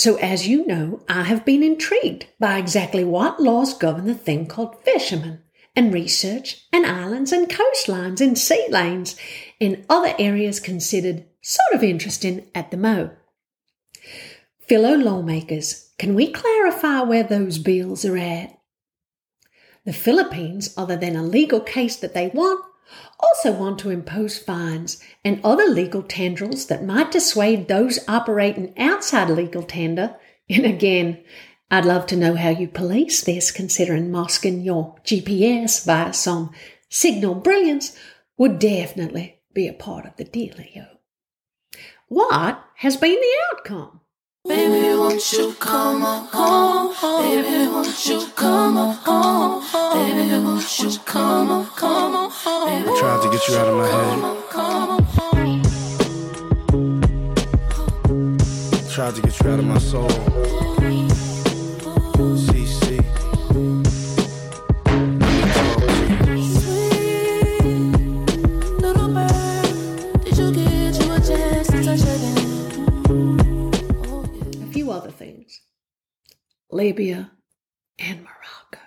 So, as you know, I have been intrigued by exactly what laws govern the thing called fishermen and research and islands and coastlines and sea lanes and other areas considered sort of interesting at the mo. Fellow lawmakers, can we clarify where those bills are at? The Philippines, other than a legal case that they want, also want to impose fines and other legal tendrils that might dissuade those operating outside legal tender. And again, I'd love to know how you police this, considering masking your GPS via some signal brilliance would definitely be a part of the dealio. What has been the outcome? Baby, won't you come home? Baby, won't you come home? Baby, won't you come come home? I tried to get you out of my head. Tried to get you out of my soul. Libya, and Morocco.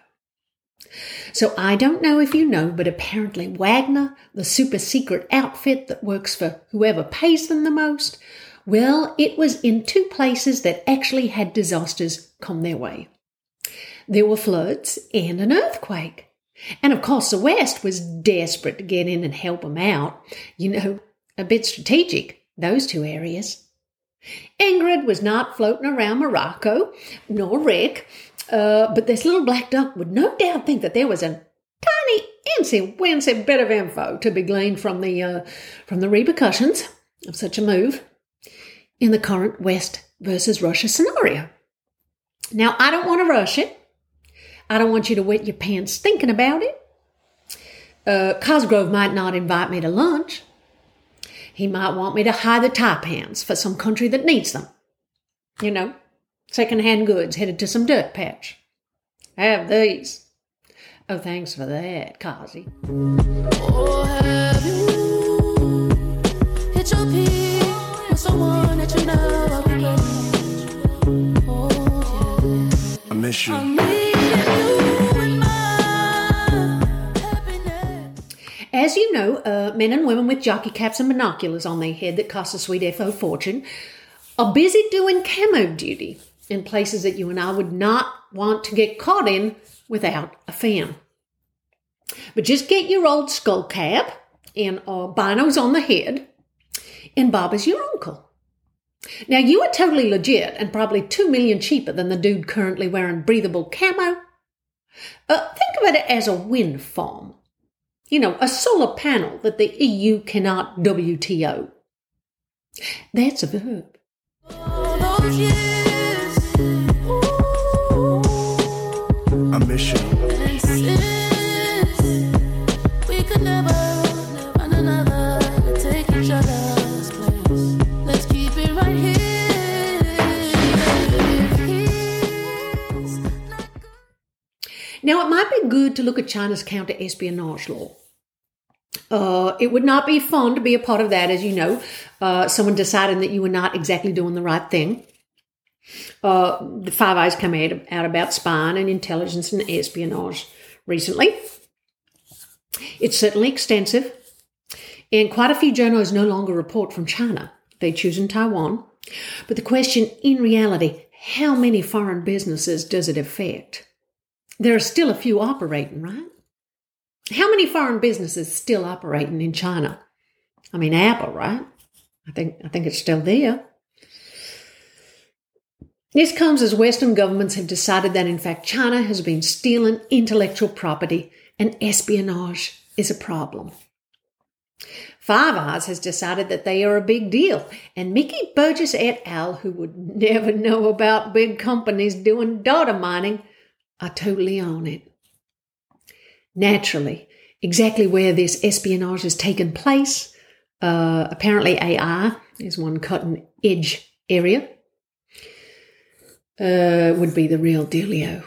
So I don't know if you know, but apparently Wagner, the super secret outfit that works for whoever pays them the most, well, it was in two places that actually had disasters come their way. There were floods and an earthquake. And of course, the West was desperate to get in and help them out. You know, a bit strategic, those two areas. Ingrid was not floating around Morocco, nor Rick, uh, but this little black duck would no doubt think that there was a tiny, incy, wincy bit of info to be gleaned from the uh, from the repercussions of such a move in the current West versus Russia scenario. Now, I don't want to rush it. I don't want you to wet your pants thinking about it. Uh, Cosgrove might not invite me to lunch. He might want me to hide the taipans for some country that needs them. You know, second-hand goods headed to some dirt patch. Have these. Oh, thanks for that, Kazi. Oh, As you know, uh, men and women with jockey caps and binoculars on their head that cost a sweet FO fortune are busy doing camo duty in places that you and I would not want to get caught in without a fan. But just get your old skull cap and uh, binos on the head, and Bob is your uncle. Now, you are totally legit and probably two million cheaper than the dude currently wearing breathable camo. Uh, think of it as a wind farm you know, a solar panel that the EU cannot WTO. That's a verb. I miss you. Now, it might be good to look at China's counter espionage law. Uh, it would not be fun to be a part of that, as you know. Uh, someone deciding that you were not exactly doing the right thing. Uh, the Five Eyes come out, out about spying and intelligence and espionage recently. It's certainly extensive, and quite a few journals no longer report from China. They choose in Taiwan. But the question, in reality, how many foreign businesses does it affect? There are still a few operating, right? How many foreign businesses still operating in China? I mean, Apple, right? I think I think it's still there. This comes as Western governments have decided that in fact China has been stealing intellectual property and espionage is a problem. Five Eyes has decided that they are a big deal, and Mickey Burgess et al., who would never know about big companies doing data mining, are totally on it. Naturally, exactly where this espionage has taken place, uh, apparently AI is one cutting edge area, uh, would be the real dealio.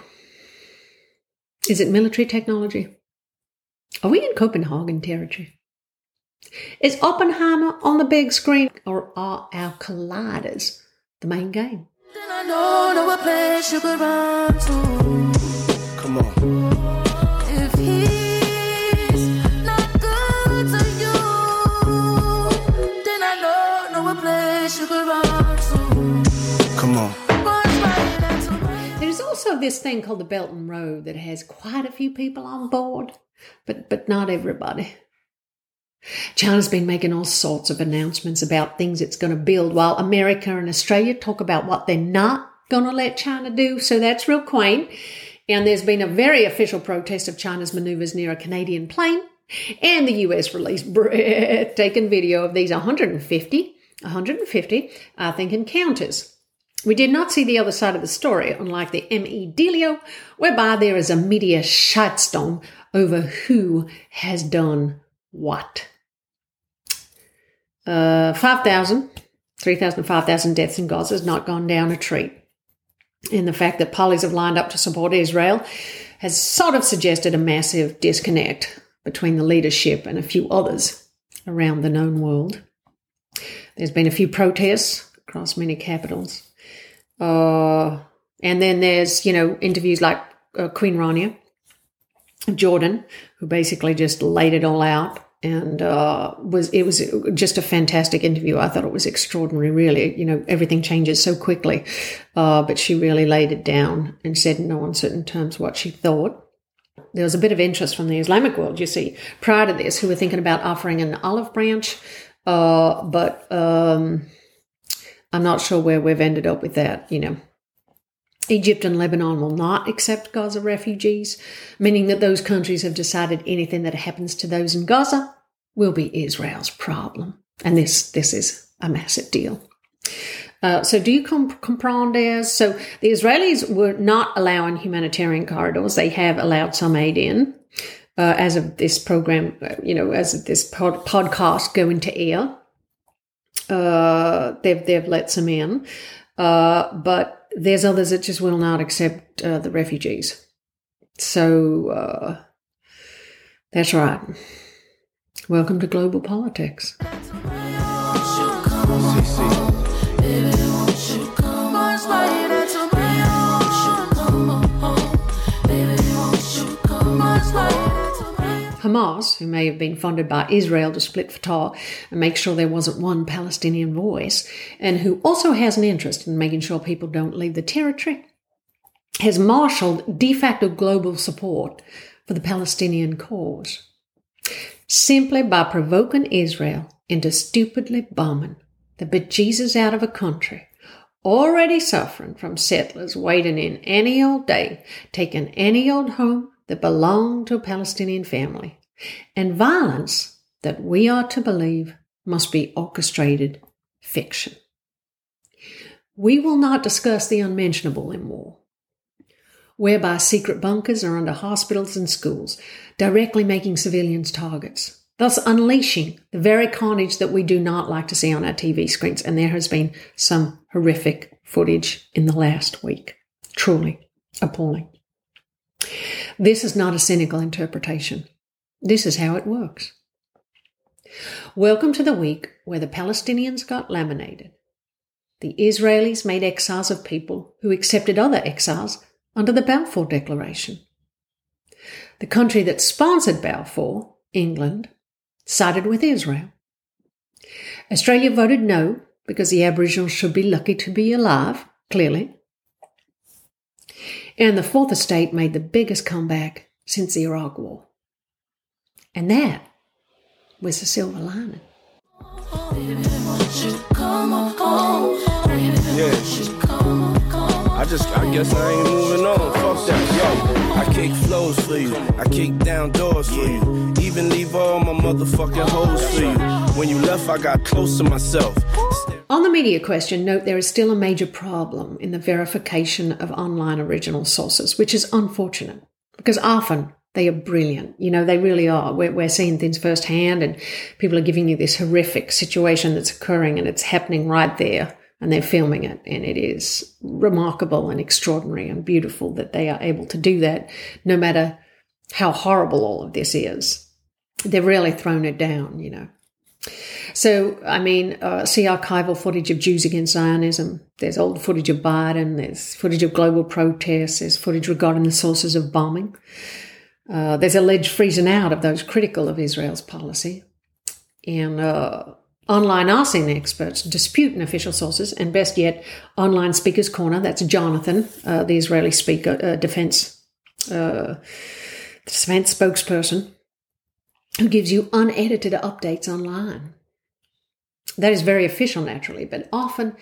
Is it military technology? Are we in Copenhagen territory? Is Oppenheimer on the big screen or are our colliders the main game? I know, also this thing called the Belt and Road that has quite a few people on board, but but not everybody. China's been making all sorts of announcements about things it's going to build, while America and Australia talk about what they're not going to let China do. So that's real quaint. And there's been a very official protest of China's maneuvers near a Canadian plane. And the US released breathtaking video of these 150, 150, I think, encounters. We did not see the other side of the story, unlike the ME Delio, whereby there is a media shitstorm over who has done what. Uh, 5,000, 3,000, 5,000 deaths in Gaza has not gone down a treat. And the fact that pollies have lined up to support Israel has sort of suggested a massive disconnect between the leadership and a few others around the known world. There's been a few protests across many capitals. Uh, and then there's, you know, interviews like uh, Queen Rania Jordan, who basically just laid it all out. And uh, was it was just a fantastic interview. I thought it was extraordinary. Really, you know, everything changes so quickly, uh, but she really laid it down and said in no uncertain terms what she thought. There was a bit of interest from the Islamic world, you see, prior to this, who were thinking about offering an olive branch, uh, but um, I'm not sure where we've ended up with that, you know. Egypt and Lebanon will not accept Gaza refugees, meaning that those countries have decided anything that happens to those in Gaza will be Israel's problem. And this, this is a massive deal. Uh, so, do you comp- comprehend as? So, the Israelis were not allowing humanitarian corridors. They have allowed some aid in. Uh, as of this program, uh, you know, as of this pod- podcast go into air, uh, they've they've let some in, uh, but there's others that just will not accept uh, the refugees. So uh, that's right. Welcome to global politics. Hamas, who may have been funded by Israel to split Fatah and make sure there wasn't one Palestinian voice, and who also has an interest in making sure people don't leave the territory, has marshaled de facto global support for the Palestinian cause. Simply by provoking Israel into stupidly bombing the bejesus out of a country already suffering from settlers waiting in any old day, taking any old home that belonged to a Palestinian family, and violence that we are to believe must be orchestrated fiction. We will not discuss the unmentionable in war, whereby secret bunkers are under hospitals and schools, directly making civilians targets, thus unleashing the very carnage that we do not like to see on our TV screens. And there has been some horrific footage in the last week. Truly appalling. This is not a cynical interpretation. This is how it works. Welcome to the week where the Palestinians got laminated. The Israelis made exiles of people who accepted other exiles under the Balfour Declaration. The country that sponsored Balfour, England, sided with Israel. Australia voted no because the Aboriginals should be lucky to be alive, clearly. And the Fourth Estate made the biggest comeback since the Iraq War. And that was the silver lining. Yeah. I just, I guess I ain't moving on. Fuck that, yo. I kick flows for you. I kick down doors for you. Even leave all my motherfucking hoes for you. When you left, I got close to myself. On the media question, note there is still a major problem in the verification of online original sources, which is unfortunate because often they are brilliant. You know, they really are. We're, we're seeing things firsthand, and people are giving you this horrific situation that's occurring, and it's happening right there, and they're filming it. And it is remarkable and extraordinary and beautiful that they are able to do that, no matter how horrible all of this is. They've really thrown it down, you know. So, I mean, uh, see archival footage of Jews against Zionism. There's old footage of Biden. There's footage of global protests. There's footage regarding the sources of bombing. Uh, there's alleged freezing out of those critical of Israel's policy. And uh, online OSINT experts disputing official sources. And best yet, online speakers corner. That's Jonathan, uh, the Israeli speaker, uh, defense, uh, defense spokesperson, who gives you unedited updates online. That is very official, naturally, but often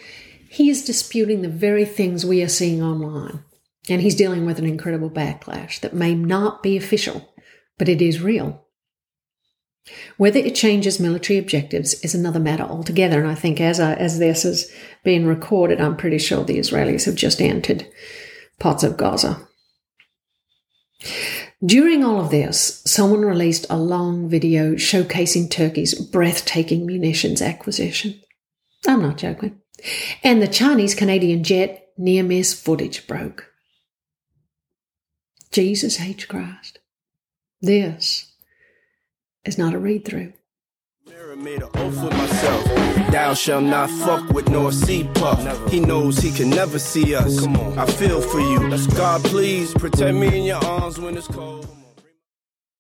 he is disputing the very things we are seeing online. And he's dealing with an incredible backlash that may not be official, but it is real. Whether it changes military objectives is another matter altogether. And I think as, I, as this is being recorded, I'm pretty sure the Israelis have just entered parts of Gaza. During all of this, someone released a long video showcasing Turkey's breathtaking munitions acquisition. I'm not joking. And the Chinese Canadian jet near miss footage broke. Jesus H. Christ. This is not a read through. Made an oath with myself. Thou shall not fuck with nor see puff. He knows he can never see us. I feel for you. God, please protect me in your arms when it's cold.